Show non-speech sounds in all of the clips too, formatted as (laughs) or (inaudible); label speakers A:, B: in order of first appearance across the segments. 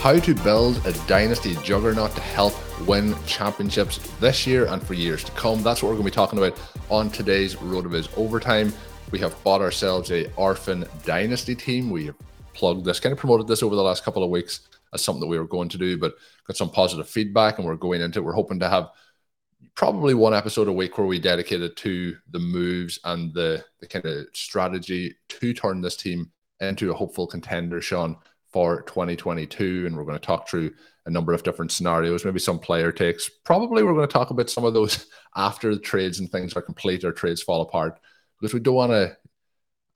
A: How to build a dynasty juggernaut to help win championships this year and for years to come. That's what we're going to be talking about on today's RotoViz Overtime. We have bought ourselves a Orphan Dynasty team. We plugged this, kind of promoted this over the last couple of weeks as something that we were going to do, but got some positive feedback and we're going into it. We're hoping to have probably one episode a week where we dedicate it to the moves and the, the kind of strategy to turn this team into a hopeful contender, Shawn, for 2022. And we're going to talk through a number of different scenarios, maybe some player takes. Probably we're going to talk about some of those (laughs) after the trades and things are complete or trades fall apart because we don't want to.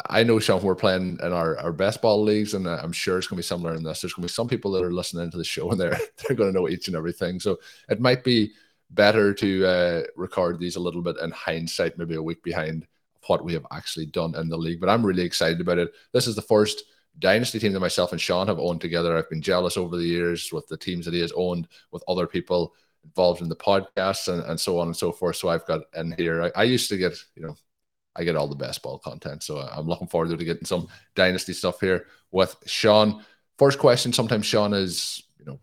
A: I know, Shawn, we're playing in our, our best ball leagues, and I'm sure it's going to be similar in this. There's going to be some people that are listening to the show and they're, (laughs) they're going to know each and everything. So it might be better to uh, record these a little bit in hindsight, maybe a week behind what we have actually done in the league. But I'm really excited about it. This is the first dynasty team that myself and Sean have owned together. I've been jealous over the years with the teams that he has owned with other people involved in the podcast and, and so on and so forth. So I've got in here, I, I used to get, you know, I get all the best ball content. So I'm looking forward to getting some dynasty stuff here with Sean. First question, sometimes Sean is, you know,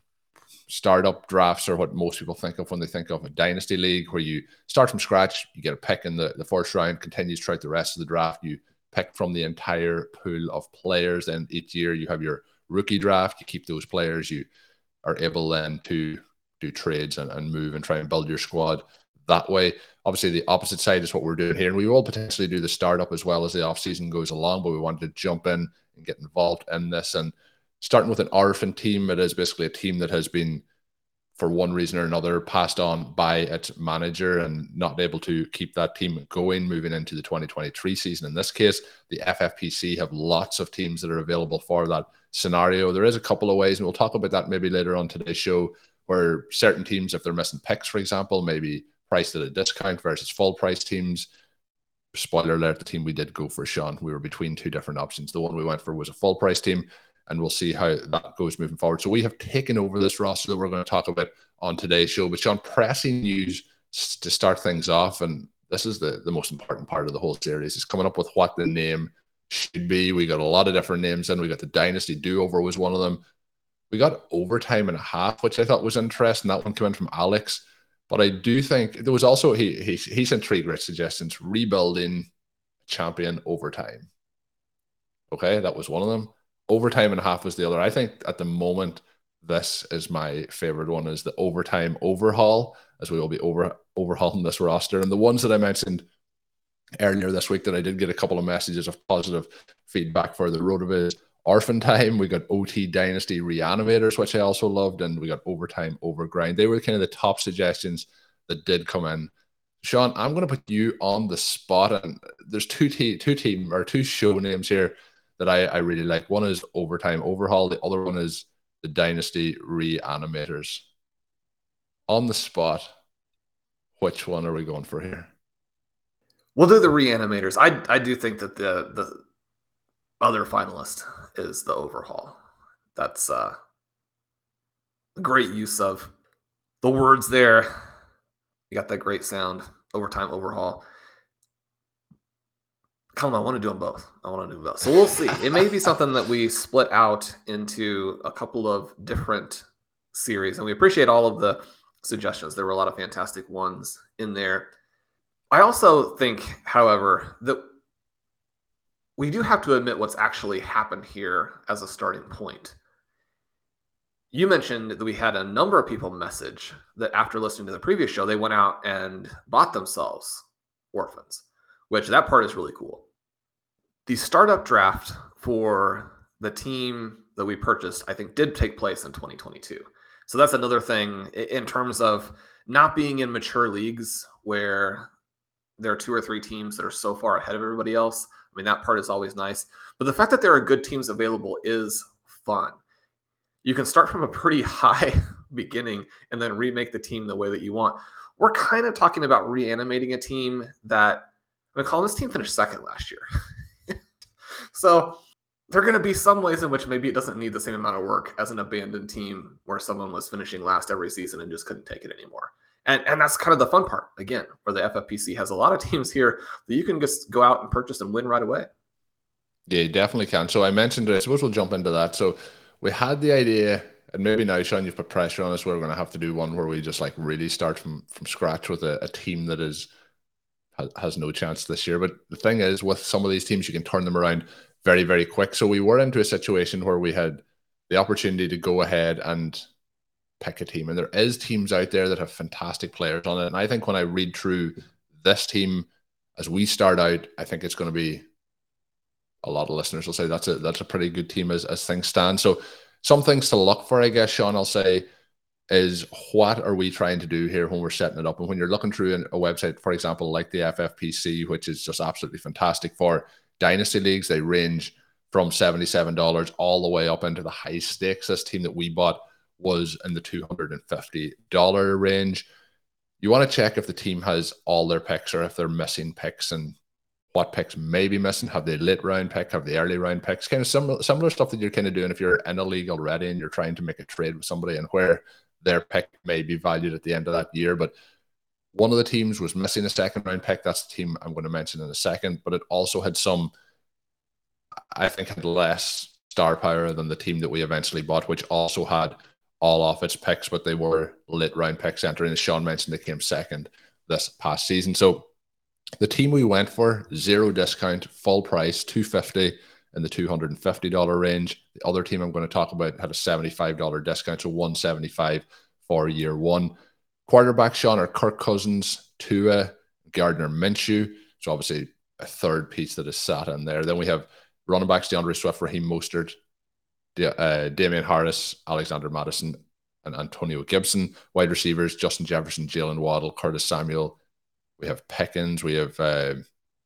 A: startup drafts are what most people think of when they think of a dynasty league where you start from scratch, you get a pick in the, the first round, continues throughout the rest of the draft. You pick from the entire pool of players. And each year you have your rookie draft, you keep those players, you are able then to do trades and, and move and try and build your squad that way. Obviously, the opposite side is what we're doing here. And we will potentially do the startup as well as the offseason goes along, but we wanted to jump in and get involved in this. And starting with an orphan team, it is basically a team that has been, for one reason or another, passed on by its manager and not able to keep that team going moving into the 2023 season. In this case, the FFPC have lots of teams that are available for that scenario. There is a couple of ways, and we'll talk about that maybe later on today's show, where certain teams, if they're missing picks, for example, maybe priced at a discount versus full price teams. Spoiler alert, the team we did go for, Sean, we were between two different options. The one we went for was a full price team, and we'll see how that goes moving forward. So we have taken over this roster that we're going to talk about on today's show. But Sean, pressing news to start things off, and this is the, the most important part of the whole series, is coming up with what the name should be. We got a lot of different names and we got the Dynasty Do Over was one of them. We got overtime and a half, which I thought was interesting. That one came in from Alex. But I do think there was also he he he sent three great suggestions: rebuilding, champion, overtime. Okay, that was one of them. Overtime and half was the other. I think at the moment this is my favorite one is the overtime overhaul, as we will be over overhauling this roster. And the ones that I mentioned earlier this week that I did get a couple of messages of positive feedback for the RotoViz Orphan Time. We got OT Dynasty Reanimators, which I also loved, and we got Overtime Overgrind. They were kind of the top suggestions that did come in. Sean, I'm going to put you on the spot, and there's two te- two team or two show names here that I, I really like. One is Overtime Overhaul. The other one is the Dynasty Reanimators. On the spot, which one are we going for here?
B: We'll do the Reanimators. I I do think that the the other finalist is the overhaul. That's uh, a great use of the words there. You got that great sound. Overtime overhaul. Come on, I want to do them both. I want to do both. So we'll see. It may be something that we split out into a couple of different series, and we appreciate all of the suggestions. There were a lot of fantastic ones in there. I also think, however, that we do have to admit what's actually happened here as a starting point. You mentioned that we had a number of people message that after listening to the previous show, they went out and bought themselves orphans, which that part is really cool. The startup draft for the team that we purchased, I think, did take place in 2022. So that's another thing in terms of not being in mature leagues where there are two or three teams that are so far ahead of everybody else. I mean, that part is always nice. But the fact that there are good teams available is fun you can start from a pretty (laughs) high beginning and then remake the team the way that you want. We're kind of talking about reanimating a team that Call this team finished second last year. (laughs) so there are going to be some ways in which maybe it doesn't need the same amount of work as an abandoned team where someone was finishing last every season and just couldn't take it anymore. And, and that's kind of the fun part, again, where the FFPC has a lot of (laughs) teams here that you can just go out and purchase and win right away.
A: Yeah, definitely can. So I mentioned, I suppose we'll jump into that. So we had the idea, and maybe now, Sean, you've put pressure on us. We're going to have to do one where we just like really start from from scratch with a, a team that is has, no chance this year. But the thing is, with some of these teams, you can turn them around very, very quick. So we were into a situation where we had the opportunity to go ahead and pick a team, and there is teams out there that have fantastic players on it. And I think when I read through this team as we start out, I think it's going to be a lot of listeners will say that's a that's a pretty good team as, as things stand. So some things to look for, I guess, Sean, I'll say, is what are we trying to do here when we're setting it up? And when you're looking through a website, for example, like the FFPC, which is just absolutely fantastic for dynasty leagues, they range from $77 all the way up into the high stakes. This team that we bought was in the $250 range. You want to check if the team has all their picks or if they're missing picks. And what picks may be missing. Have they late round pick? Have they early round picks? Kind of similar similar stuff that you're kind of doing if you're in a league already and you're trying to make a trade with somebody and where their pick may be valued at the end of that year. But one of the teams was missing a second round pick. That's the team I'm going to mention in a second. But it also had some, I think, had less star power than the team that we eventually bought, which also had all off its picks, but they were late round picks entering. As Sean mentioned, they came second this past season. So the team we went for, zero discount, full price, 250 in the $250 range. The other team I'm going to talk about had a $75 discount, so 175 for year one. Quarterback Sean are Kirk Cousins, Tua, Gardner Minshew. So obviously a third piece that is sat in there. Then we have running backs D'Andre Swift, Raheem Mostert, uh, Damien Harris, Alexander Mattison, and Antonio Gibson. Wide receivers Justin Jefferson, Jaylen Waddle, Curtis Samuel, we have Pickens, we have uh,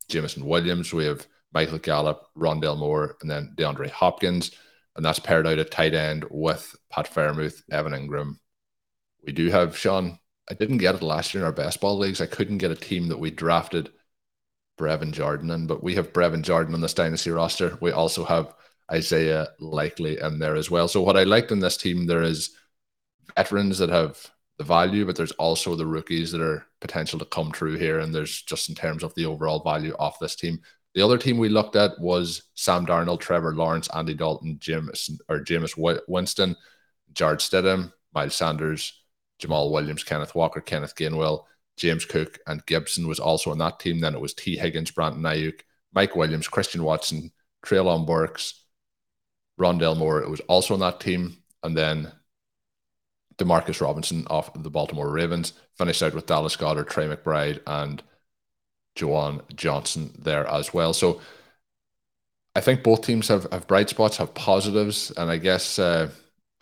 A: Jameson Williams, we have Michael Gallup, Rondale Moore, and then DeAndre Hopkins. And that's paired out at tight end with Pat Freiermuth, Evan Engram. We do have Sean. I didn't get it last year in our best ball leagues. I couldn't get a team that we drafted Brevin Jordan in, but we have Brevin Jordan on this dynasty roster. We also have Isaiah Likely in there as well. So what I liked in this team, there is veterans that have the value, but there's also the rookies that are potential to come through here. And there's just in terms of the overall value of this team. The other team we looked at was Sam Darnold, Trevor Lawrence, Andy Dalton, James or Jameis Winston, Jarrett Stidham, Miles Sanders, Jamaal Williams, Kenneth Walker, Kenneth Gainwell, James Cook, and Gibson was also on that team. Then it was Tee Higgins, Brandon Aiyuk, Mike Williams, Christian Watson, Treylon Burks, Rondale Moore. It was also on that team. And then Demarcus Robinson off the Baltimore Ravens. Finished out with Dallas Goedert, Trey McBride, and Juwan Johnson there as well. So I think both teams have, have bright spots, have positives, and I guess uh,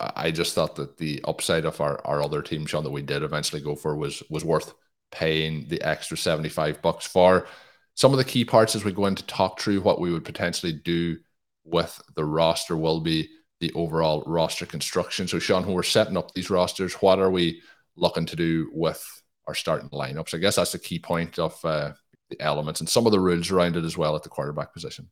A: I just thought that the upside of our, our other team, Sean, that we did eventually go for was was worth paying the extra 75 bucks for. Some of the key parts as we go into talk through what we would potentially do with the roster will be the overall roster construction. So, Sean, when we're setting up these rosters, what are we looking to do with our starting lineups? I guess that's the key point of uh, the elements and some of the rules around it as well at the quarterback position.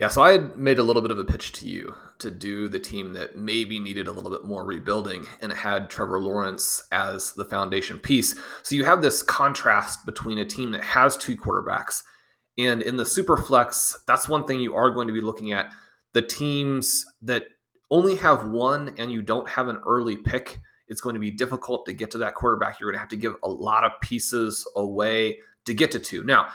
B: Yeah, so I had made a little bit of a pitch to you to do the team that maybe needed a little bit more rebuilding and had Trevor Lawrence as the foundation piece. So you have this contrast between a team that has two quarterbacks and in the super flex, that's one thing you are going to be looking at. The teams that only have one and you don't have an early pick, it's going to be difficult to get to that quarterback. You're going to have to give a lot of pieces away to get to two. Now,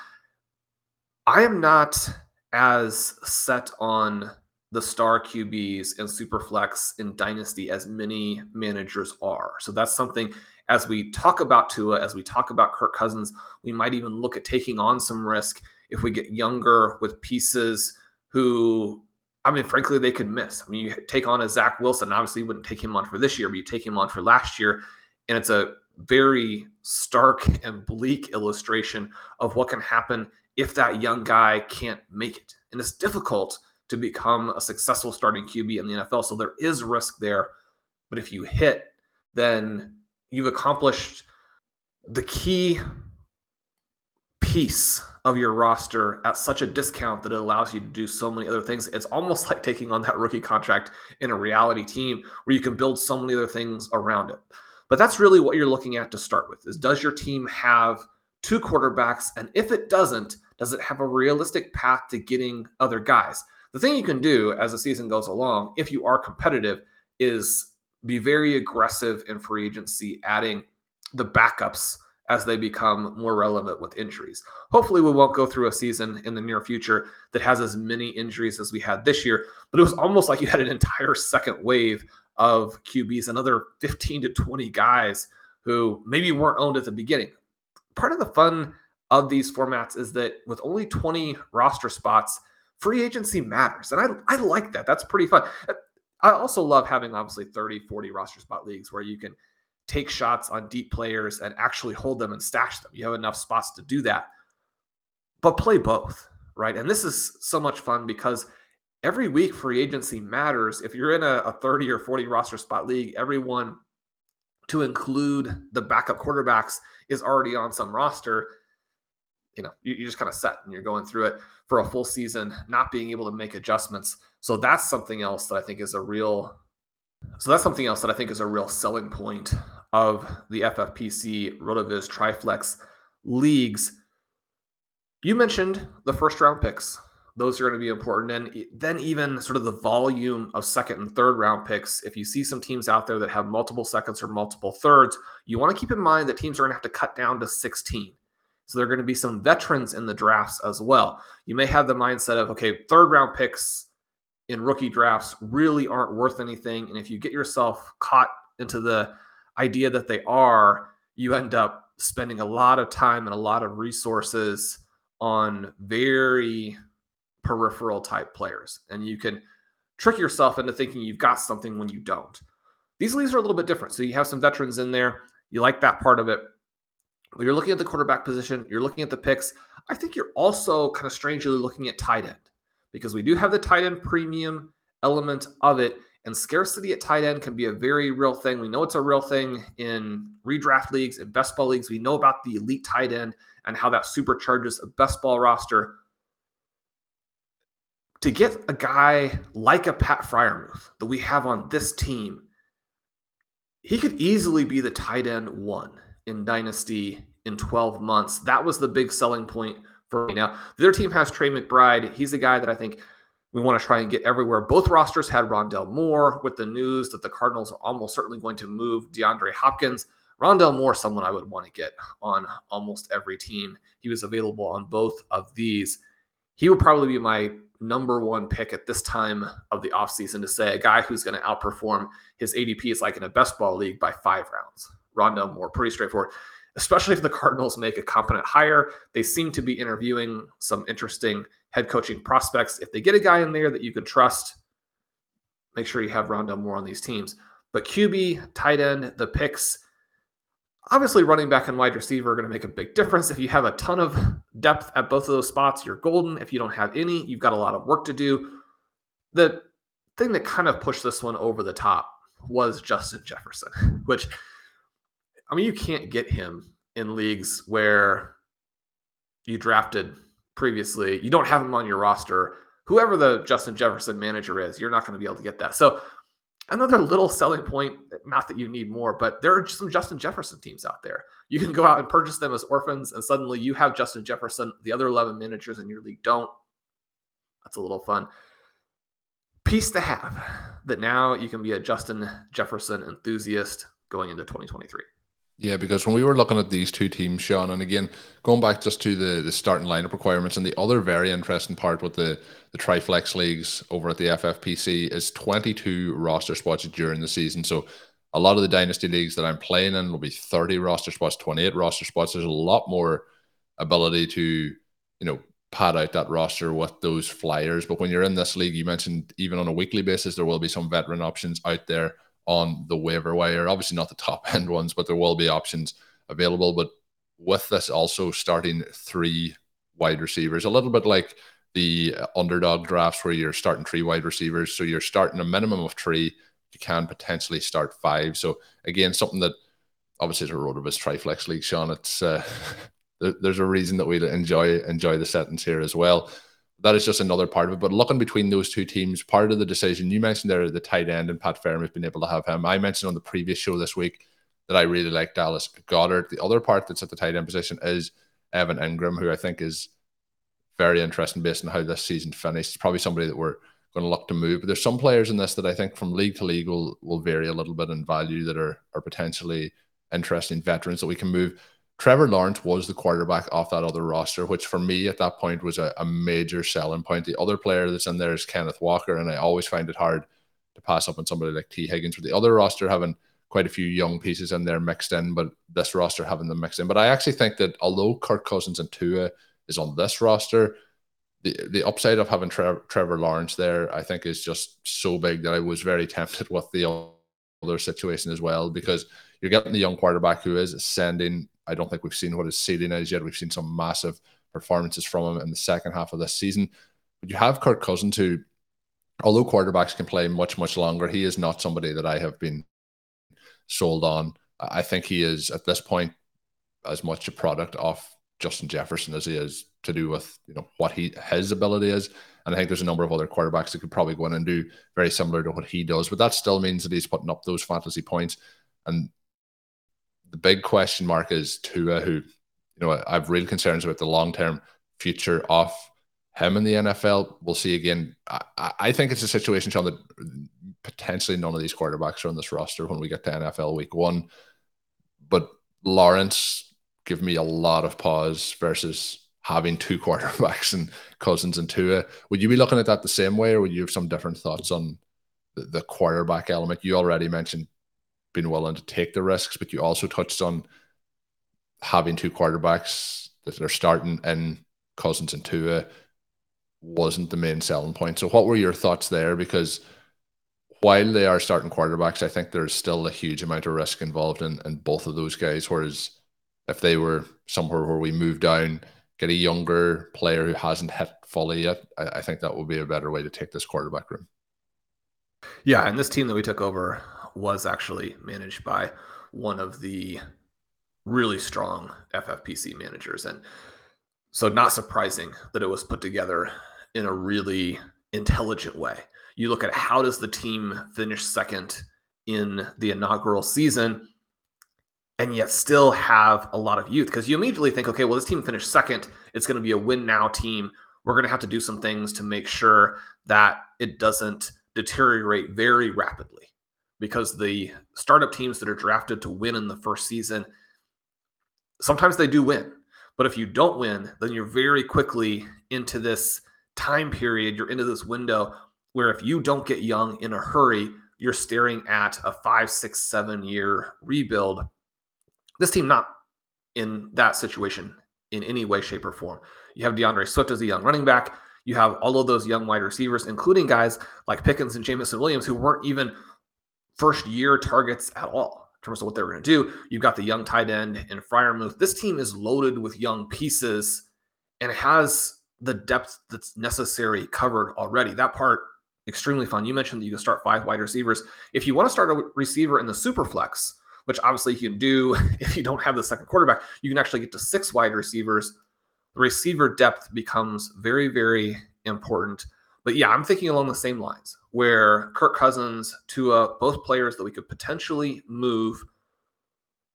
B: I am not as set on the star QBs and Superflex in Dynasty as many managers are. So that's something as we talk about Tua, as we talk about Kirk Cousins, we might even look at taking on some risk if we get younger with pieces who, I mean, frankly, they could miss. I mean, you take on a Zach Wilson, obviously, you wouldn't take him on for this year, but you take him on for last year. And it's a very stark and bleak illustration of what can happen if that young guy can't make it. And it's difficult to become a successful starting QB in the NFL. So there is risk there. But if you hit, then you've accomplished the key piece of your roster at such a discount that it allows you to do so many other things. It's almost (laughs) like taking on that rookie contract in a reality team where you can build so many other things around it. But that's really what you're looking at to start with is does your team have two quarterbacks and if it doesn't, does it have a realistic path to getting other guys? The thing you can do as the season goes along if you are competitive is be very aggressive in free agency adding the backups as they become more relevant with injuries. Hopefully, we won't go through a season in the near future that has as many injuries as we had this year, but it was almost like you had an entire second wave of QBs, another 15 to 20 guys who maybe weren't owned at the beginning. Part of the fun of these formats is that with only 20 roster spots, free agency matters. And I, I like that. That's pretty fun. Uh, I also love having obviously 30, 40 roster spot leagues where you can take shots on deep players and actually hold them and stash them. You have enough spots to do that. But play both, right? And this is so much fun because every week free agency matters. If you're in a, a 30 or 40 roster spot league, everyone to include the backup quarterbacks is already on some roster. You know, you, you just kind of set and you're going through it for a full season, not being able to make adjustments. So that's something else that I think is a real so that's something else that I think is a real selling point of the FFPC RotoViz Triflex leagues. You mentioned the first round picks. Those are going to be important. And then, even sort of the volume of second and third round picks. If you see some teams out there that have multiple seconds or multiple thirds, you want to keep in mind that teams are going to have to cut down to 16. So there are going to be some veterans in the drafts as well. You may have the mindset of, okay, third round picks in rookie drafts really aren't worth anything. And if you get yourself caught into the idea that they are, you end up spending a lot of time and a lot of resources on very peripheral type players. And you can trick yourself into thinking you've got something when you don't. These leagues are a little bit different. So you have some veterans in there. You like that part of it. But you're looking at the quarterback position, you're looking at the picks. I think you're also kind of strangely looking at tight end because we do have the tight end premium element of it. And scarcity at tight end can be a very real thing. We know it's a real thing in redraft leagues and best ball leagues. We know about the elite tight end and how that supercharges a best ball roster. To get a guy like a Pat Freiermuth that we have on this team, he could easily be the tight end one in Dynasty in 12 months. That was the big selling point for me. Now, the other team has Trey McBride. He's a guy that I think we want to try and get everywhere. Both rosters had Rondale Moore with the news that the Cardinals are almost certainly going to move DeAndre Hopkins. Rondale Moore, someone I would want to get on almost every team. He was available on both of these. He would probably be my number one pick at this time of the offseason to say a guy who's going to outperform his ADP is like in a best ball league by five rounds. Rondale Moore, pretty straightforward, especially if the Cardinals make a competent hire. They seem to be interviewing some interesting head coaching prospects. If they get a guy in there that you can trust, make sure you have Rondale Moore on these teams. But QB, tight end, the picks, obviously running back and wide receiver are going to make a big difference. If you have a ton of depth at both of those spots, you're golden. If you don't have any, you've got a lot of work to do. The thing that kind of pushed this one over the top was Justin Jefferson, (laughs) which I mean, you can't get him in leagues where you drafted previously, you don't have him on your roster whoever the Justin Jefferson manager is, you're not going to be able to get that. So another little selling point, not that you need more, but there are some Justin Jefferson teams out there. You can go out and purchase them as orphans, and suddenly you have Justin Jefferson. The other 11 managers in your league don't. That's a little fun. Piece to have that now you can be a Justin Jefferson enthusiast going into 2023.
A: Yeah, because when we were looking at these two teams, Sean, and again going back just to the the starting lineup requirements, and the other very interesting part with the the triflex leagues over at the FFPC is 22 roster spots during the season. So a lot of the dynasty leagues that I'm playing in will be 30 roster spots, 28 roster spots. There's a lot more ability to you know pad out that roster with those flyers. But when you're in this league, you mentioned even on a weekly basis, there will be some veteran options out there on the waiver wire. Obviously, not the top end ones, but there will be options available. But with this, also starting three wide receivers, a little bit like the underdog drafts where you're starting three wide receivers. So you're starting a minimum of three. You can potentially start five. So again, something that obviously is a RotoViz Triflex League, Sean. It's uh, (laughs) there's a reason that we enjoy enjoy the settings here as well that is just another part of it. But looking between those two teams, part of the decision you mentioned there, the tight end and Pat Freiermuth been able to have him. I mentioned on the previous show this week that I really like Dallas Goedert. The other part that's at the tight end position is Evan Engram, who I think is very interesting based on how this season finished. It's probably somebody that we're going to look to move. But there's some players in this that I think from league to league will, will vary a little bit in value that are are potentially interesting veterans that we can move. Trevor Lawrence was the quarterback off that other roster, which for me at that point was a, a, major selling point. The other player that's in there is Kenneth Walker, and I always find it hard to pass up on somebody like Tee Higgins with the other roster having quite a few young pieces in there mixed in, but this roster having them mixed in. But I actually think that although Kirk Cousins and Tua is on this roster, the the upside of having Tre- Trevor Lawrence there, I think, is just so big that I was very (laughs) tempted with the other situation as well because you're getting the young quarterback who is ascending I don't think we've seen what his ceiling is yet. We've seen some massive performances from him in the second half of this season. But you have Kirk Cousins who, although quarterbacks can play much, much longer, he is not somebody that I have been sold on. I think he is at this point as much a product of Justin Jefferson as he is to do with you know what he his ability is. And I think there's a number of other quarterbacks that could probably go in and do very similar to what he does. But that still means that he's putting up those fantasy points. And the big question mark is Tua, who, you know, I've real concerns about the long term future of him in the NFL. We'll see again. I, I think it's a situation, Sean, that potentially none of these quarterbacks are on this roster when we get to NFL week one. But Lawrence give me a lot of pause versus having two (laughs) quarterbacks and Cousins and Tua. Would you be looking at that the same way, or would you have some different thoughts on the, the quarterback element? You already mentioned been willing to take the risks, but you also touched on having two quarterbacks that are starting in Cousins and Tua wasn't the main selling point. So, what were your thoughts there? Because while they are starting quarterbacks, I think there's still a huge amount of risk involved in, in both of those guys. Whereas if they were somewhere where we move down, get a younger player who hasn't hit fully yet, I, I think that would be a better way to take this quarterback room.
B: Yeah, and this team that we took over was actually managed by one of the really strong FFPC managers. And so, not surprising that it was put together in a really intelligent way. You look at how does the team finish second in the inaugural season and yet still have a lot of youth because you immediately think okay well this team finished second it's going to be a win now team we're going to have to do some things to make sure that it doesn't deteriorate very rapidly because the startup teams that are drafted to win in the first season, sometimes they do win. But if you don't win, then you're very quickly into this time period, you're into this window where if you don't get young in a hurry, you're staring at a five, six, seven year rebuild. This team not in that situation in any way, shape, or form. You have DeAndre Swift as a young running back. You have all of those young wide receivers, including guys like Pickens and Jameson Williams, who weren't even first year targets at all in terms of what they were going to do. You've got the young tight end in Freiermuth. This team is loaded with young pieces and has the depth that's necessary covered already. That part extremely fun. You mentioned that you can start five wide receivers. If you want to start a receiver in the super flex, which obviously you can do (laughs) if you don't have the second quarterback, you can actually get to six wide receivers. The receiver depth becomes very, very important But yeah, I'm thinking along the same lines where Kirk Cousins, Tua, both players that we could potentially move.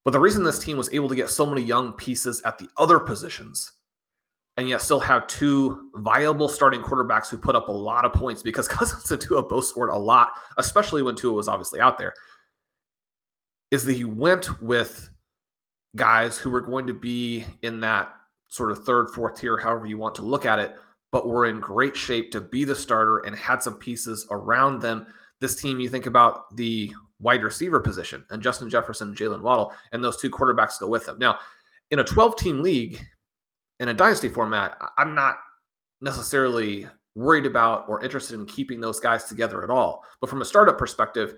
B: But the reason this team was able to get so many young pieces at the other positions and yet still have two viable starting quarterbacks who put up a lot of points because (laughs) Cousins and Tua both scored a lot, especially when Tua was obviously out there, is that he went with guys who were going to be in that sort of third, fourth tier, however you want to look at it, but we were in great shape to be the starter and had some pieces around them. This team, you think about the wide receiver position and Justin Jefferson, Jaylen Waddle, and those two quarterbacks go with them. Now, in a 12 team league, in a dynasty format, I'm not necessarily worried about or interested in keeping those guys together at all. But from a startup perspective,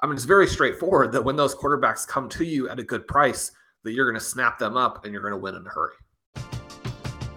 B: I mean, it's very straightforward (laughs) that when those quarterbacks come to you at a good price, that you're going to snap them up and you're going to win in a hurry.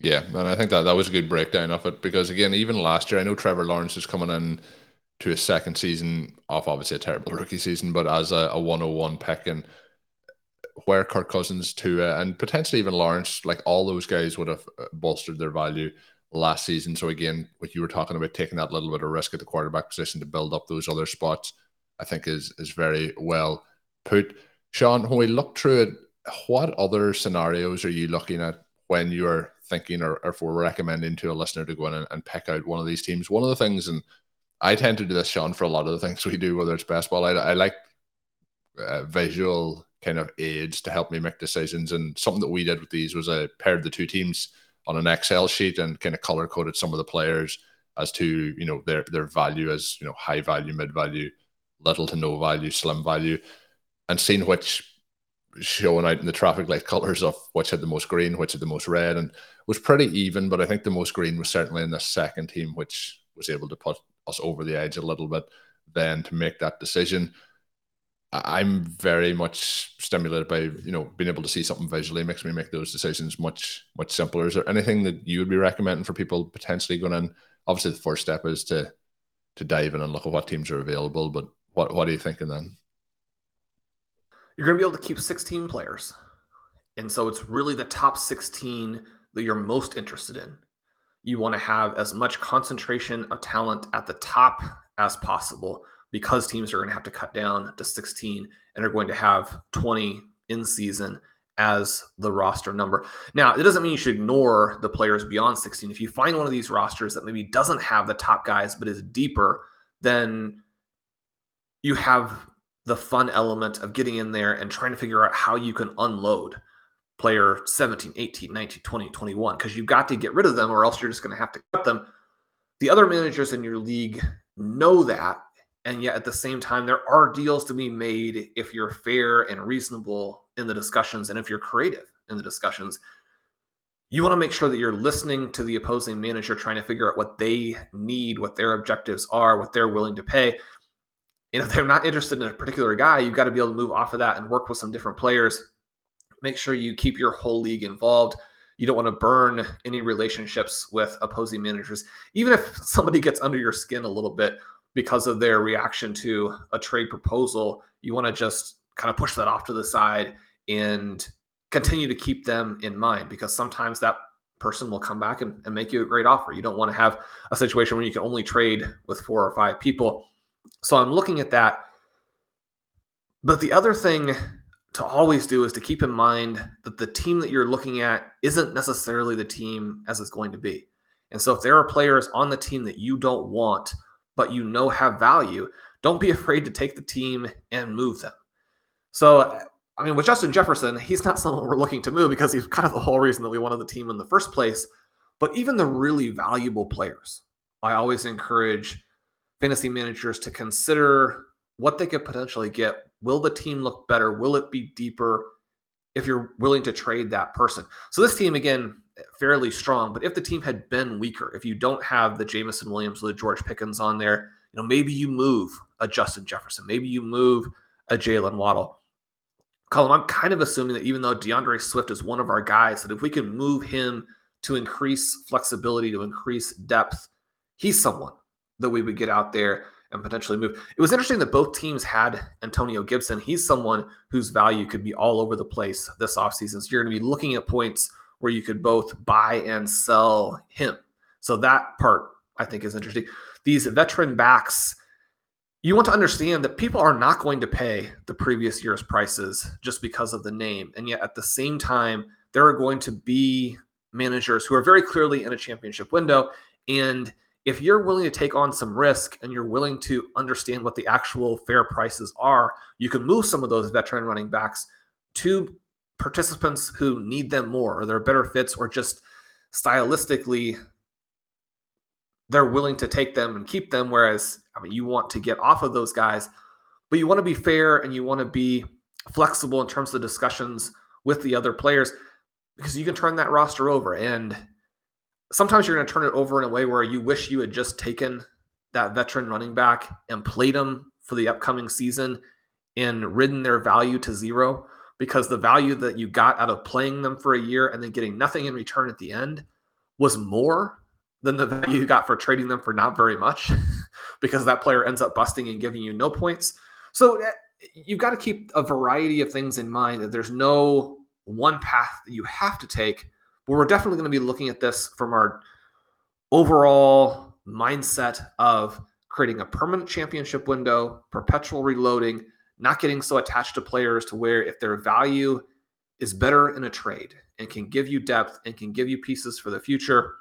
A: Yeah, and I think that that was a good breakdown of it because again, even last year, I know Trevor Lawrence is coming in to his second season off obviously a terrible rookie season, but as a, a 101 pick and where Kirk Cousins to uh, and potentially even Lawrence, like all those guys would have uh, bolstered their value last season. So again, what you were talking about taking that little bit of risk at the quarterback position to build up those other spots, I think is is very well put. Sean, when we look through it, what other scenarios are you looking at when you're thinking or, or if we're recommending to a listener to go in and, and pick out one of these teams? One of the things, and I tend to do this, Sean, for a lot of the things (laughs) we do, whether it's baseball. I, I like uh, visual kind of aids to help me make decisions. And something that we did with these was I paired the two teams on an Excel sheet and kind of color coded some of the players as to you know their their value as you know high value, mid value, little to no value, slim value, and seeing which showing out in the traffic light colors of which had the most green, which had the most red, and was pretty even. But I think the most green was certainly in the second team, which was able to put us over the edge a little bit then to make that decision. I'm very much stimulated by you know being able to see something visually makes me make those decisions much much simpler. Is there anything that you would be recommending for people potentially going in? Obviously, the first step is to to dive in and look at what teams are available. But what what are you thinking then?
B: You're going to be able to keep 16 players, and so it's really the top 16 that you're most interested in you want to have as much concentration of talent at the top as possible because teams are going to have to cut down to 16 and are going to have 20 in season as the roster number. Now, it doesn't mean you should ignore the players beyond 16. If you find one of these rosters that maybe doesn't have the top guys but is deeper, then you have the fun element of getting in there and trying to figure out how you can unload player 17, 18, 19, 20, 21 because you've got to get rid of them or else you're just going to have to cut them. The other managers in your league know that and yet at the same time there are deals to be made if you're fair and reasonable in the discussions and if you're creative in the discussions you want to make sure that you're listening to the opposing manager trying to figure out what they need what their objectives are what they're willing to pay and if they're not interested in a particular guy you've got to be able to move off of that and work with some different players make sure you keep your whole league involved you don't want to burn any relationships with opposing managers even if somebody gets under your skin a little bit because of their reaction to a trade proposal, you want to just kind of push that off to the side and continue to keep them in mind because sometimes that person will come back and, and, make you a great offer. You don't want to have a situation where you can only trade with four or five people. So I'm looking at that. But the other thing to always do is to keep in mind that the team that you're looking at isn't necessarily the team as it's going to be. And so if there are players on the team that you don't want, but you know have value, don't be (laughs) afraid to take the team and move them. So, I mean, with Justin Jefferson, he's not someone we're looking to move because he's kind of the whole reason that we wanted the team in the first place. But even the really valuable players, I always encourage fantasy managers to consider what they could potentially get. Will the team look better? Will it be deeper if you're willing to trade that person? So, this team, again, fairly strong. But if the team had been weaker, if you don't have the Jameson Williams or the George Pickens on there, you know, maybe you move a Justin Jefferson, maybe you move a Jaylen Waddle. Colin, I'm kind of assuming that even though DeAndre Swift is one of our guys, that if we can move him to increase flexibility, to increase depth, he's someone that we would get out there and potentially move. It was interesting that both teams had Antonio Gibson. He's someone whose value could be all over the place this offseason. So you're going to be looking at points where you could both buy and sell him. So that part I think is interesting. These veteran backs, you want to understand that people are not going to pay the previous year's prices just because of the name. And yet at the same time, there are going to be managers who are very clearly in a championship window. And if you're willing to take on some risk and you're willing to understand what the actual fair prices are, you can move some of those veteran running backs to participants who need them more or they're better fits or just stylistically they're willing to take them and keep them. Whereas i mean you want to get off of those guys but you want to be fair and you want to be flexible in terms of discussions with the other players because you can turn that roster over. And sometimes you're going to turn it over in a way where you wish you had just taken that veteran running back and played him for the upcoming season and ridden their value to zero because the value that you got out of playing them for a year and then getting nothing in return at the end was more than the value you got for trading them for not very much (laughs) because that player ends up busting and giving you no points. So eh, you've got to keep a variety of things in mind that there's no one path that you have to take. We're definitely going to be looking at this from our overall mindset of creating a permanent championship window, perpetual reloading, not getting so attached to players to where if their value is better in a trade and can give you depth and can give you pieces for the future,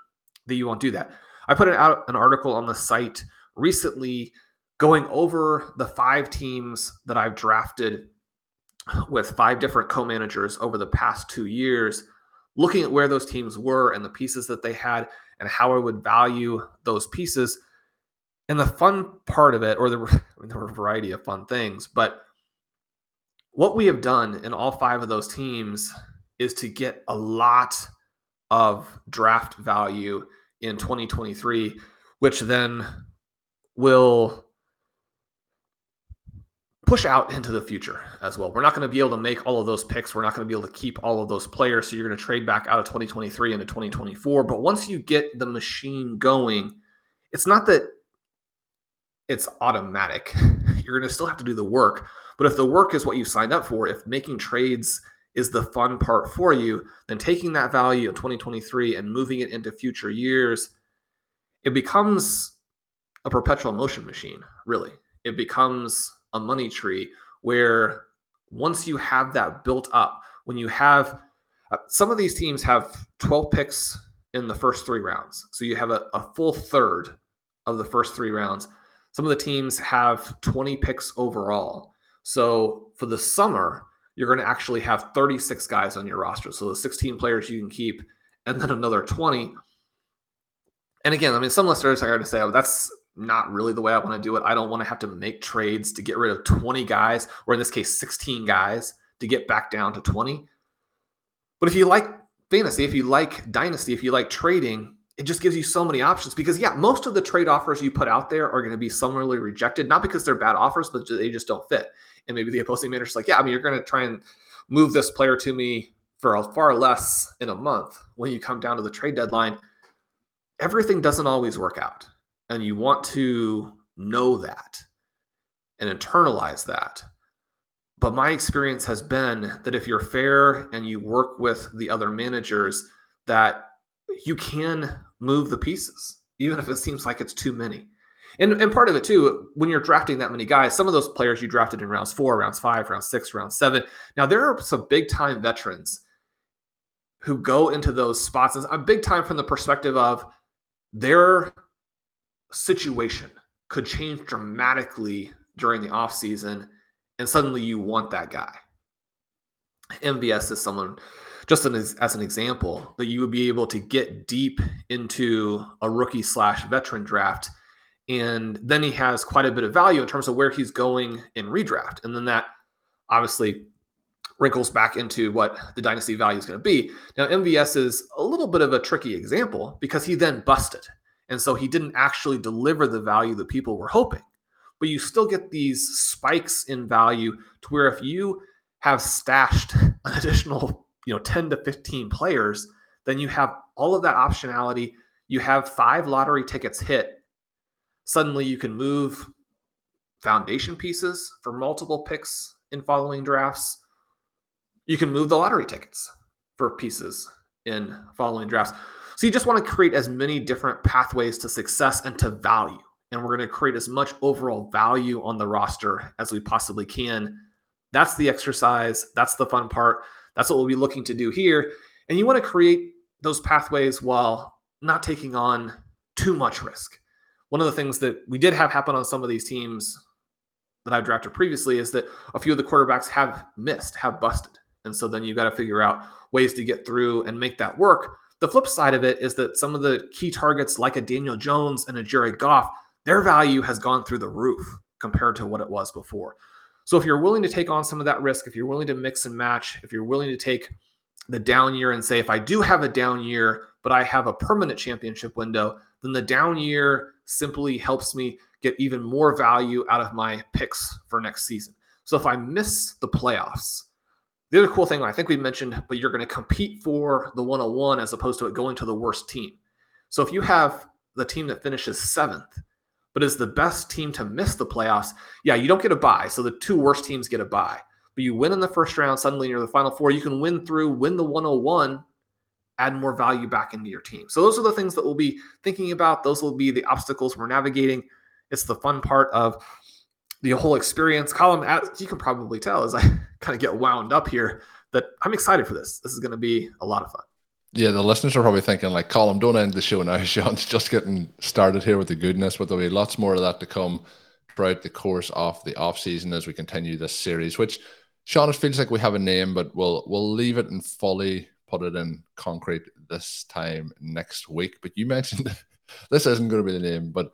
B: that you won't do that. I put out an article on the site recently going over the five teams that I've drafted with five different co managers over the past two years, looking at where those teams were and the pieces that they had and how I would value those pieces. And the fun part of it, or there (laughs) were, there were a variety of fun things, but what we have done in all five of those teams is to get a lot of draft value in 2023, which then will push out into the future as well. We're not going to be able to make all of those picks. We're not going to be able to keep all of those players. So you're going to trade back out of 2023 into 2024. But once you get the machine going, it's not that it's automatic. (laughs) You're going to still have to do the work, but if the work is what you signed up for, if making trades is the fun part for you, then taking that value of 2023 and moving it into future years, it becomes a perpetual motion machine, really. It becomes a money tree where once you have that built up, when you have uh, some of these teams have 12 picks in the first three rounds. So you have a, a full third of the first three rounds. Some of the teams have 20 picks overall. So for the summer, you're going to actually have 36 guys on your roster. So the 16 players you can keep, and then another 20. And again, I mean, some listeners are going to say, oh, that's not really the way I want to do it. I don't want to have to make trades to get rid of 20 guys, or in this case, 16 guys to get back down to 20. But if you like fantasy, if you like dynasty, if you like trading, it just gives you so many options because yeah, most of the trade offers you put out there are going to be summarily rejected, not because they're bad offers, but they just don't fit. And maybe the opposing manager's like, yeah, I mean, you're going to try and move this player to me for far less in a month. When you come down to the trade deadline, everything doesn't always work out. And you want to know that and internalize that. But my experience has been that if you're fair and you work with the other managers, that you can move the pieces, even if it seems like it's too many. And, and part of it too, when you're drafting that many guys, some of those players you drafted in rounds four, rounds five, round six, round seven. Now there are some big time veterans who go into those spots. a big time from the perspective of their situation could change dramatically during the offseason and suddenly you want that guy. MVS is someone, just as, as an example, that you would be able to get deep into a rookie slash veteran draft. And then he has quite a bit of value in terms of where he's going in redraft. And then that obviously wrinkles back into what the dynasty value is going to be. Now, MVS is a little bit of a tricky example because he then busted. And so he didn't actually deliver the value that people were hoping but you still get these spikes in value to where if you have stashed (laughs) an additional, you know, 10 to 15 players, then you have all of that optionality. You have five lottery tickets hit. Suddenly you can move foundation pieces for multiple picks in following drafts. You can move the lottery tickets for pieces in following drafts. So you just want to create as many different pathways to success and to value and we're going to create as much overall value on the roster as we possibly can. That's the exercise. That's the fun part. That's what we'll be looking to do here. And you want to create those pathways while not taking on too much risk. One of the things that we did have happen on some of these teams that I've drafted previously is that a few of the quarterbacks have missed, have busted. And so then you've got to figure out ways to get through and make that work. The flip side of it is that some of the key targets, like a Daniel Jones and a Jared Goff, their value has gone through the roof compared to what it was before. So if you're willing to take on some of that risk, if you're willing to mix and match, if you're willing to take the down year and say, if I do have a down year, but I have a permanent championship window, then the down year simply helps me get even more value out of my picks for next season. So if I miss the playoffs, the other cool thing I think we mentioned, but you're going to compete for the 101 as opposed to it going to the worst team. So if you have the team that finishes seventh but is the best team to miss the playoffs, yeah, you don't get a bye. So the two worst teams get a bye. But you win in the first round, suddenly you're the final four. You can win through, win the 101, add more value back into your team. So those are the things that we'll be thinking about. Those will be the obstacles we're navigating. It's the fun part of the whole experience. Colin, as you can probably tell, as I (laughs) kind of get wound up here, that I'm excited for this. This is going to be a lot of fun.
A: Yeah, the listeners are probably thinking, like, Colin, don't end the show now. (laughs) Shawn's just getting started here with the goodness, but there'll be lots more of that to come throughout the course of the off season as we continue this series. Which, Shawn, it feels like we have a name, but we'll we'll leave it and fully put it in concrete this time next week. But you mentioned (laughs) this isn't going to be the name, but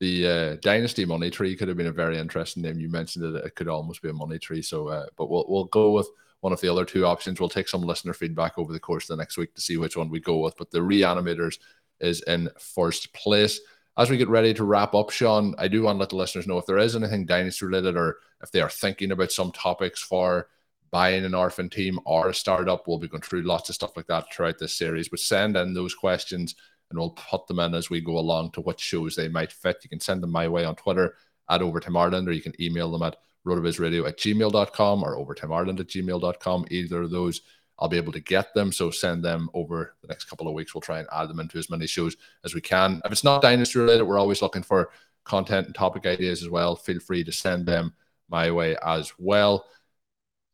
A: the uh, Dynasty Money Tree could have been a very interesting name. You mentioned that it could almost be a money tree. So, uh, but we'll we'll go with one of the other two options. We'll take some listener feedback over the course of the next week to see which one we go with. But the reanimators is in first place. As we get ready to wrap up, Shawn, I do want to let the listeners know if there is anything dynasty related or if they are thinking about some topics for buying an orphan team or a startup. We'll be going through lots of stuff like that throughout this series. But send in those questions and we'll put them in as we go along to what shows they might fit. You can send them my way on Twitter at Overtime Ireland or you can email them at rotovizradio at gmail.com or overtimeireland at gmail.com. Either of those, I'll be able to get them. So send them over the next couple of weeks. We'll try and add them into as many shows as we can. If it's not dynasty related, we're always looking for content and topic ideas as well. Feel free to send them my way as well.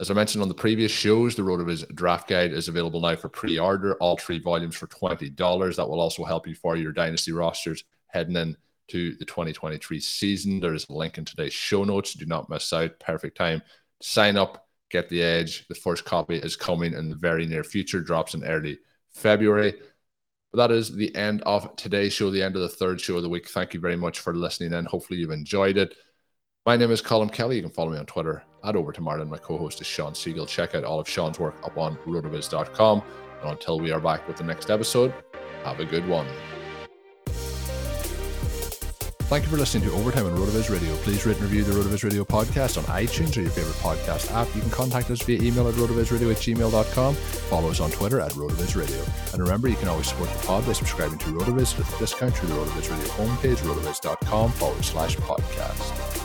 A: As I mentioned on the previous shows, the RotoViz draft guide is available now for pre order, all three volumes for $20. That will also help you for your dynasty rosters heading in to the 2023 season. There is a link in today's show notes. Do not miss out. Perfect time sign up, get the edge. The first copy is coming in the very near future, drops in early February. But that is the end of today's show, the end of the third show of the week. Thank you very much for listening in. Hopefully, you've enjoyed it. My name is Colin Kelly. You can follow me on Twitter at Overtime Ireland. My co host is Shawn Siegele. Check out all of Shawn's work up on rotoviz.com. And until we are back with the next episode, have a good one. Thank you for listening to Overtime on RotoViz Radio. Please rate and review the RotoViz Radio podcast on iTunes or your favorite podcast app. You can contact us via email at rotovizradio at gmail.com. Follow us on Twitter at RotoViz Radio. And remember, you can always support the pod by subscribing to RotoViz with a discount through the RotoViz Radio homepage, rotoviz.com forward slash podcast.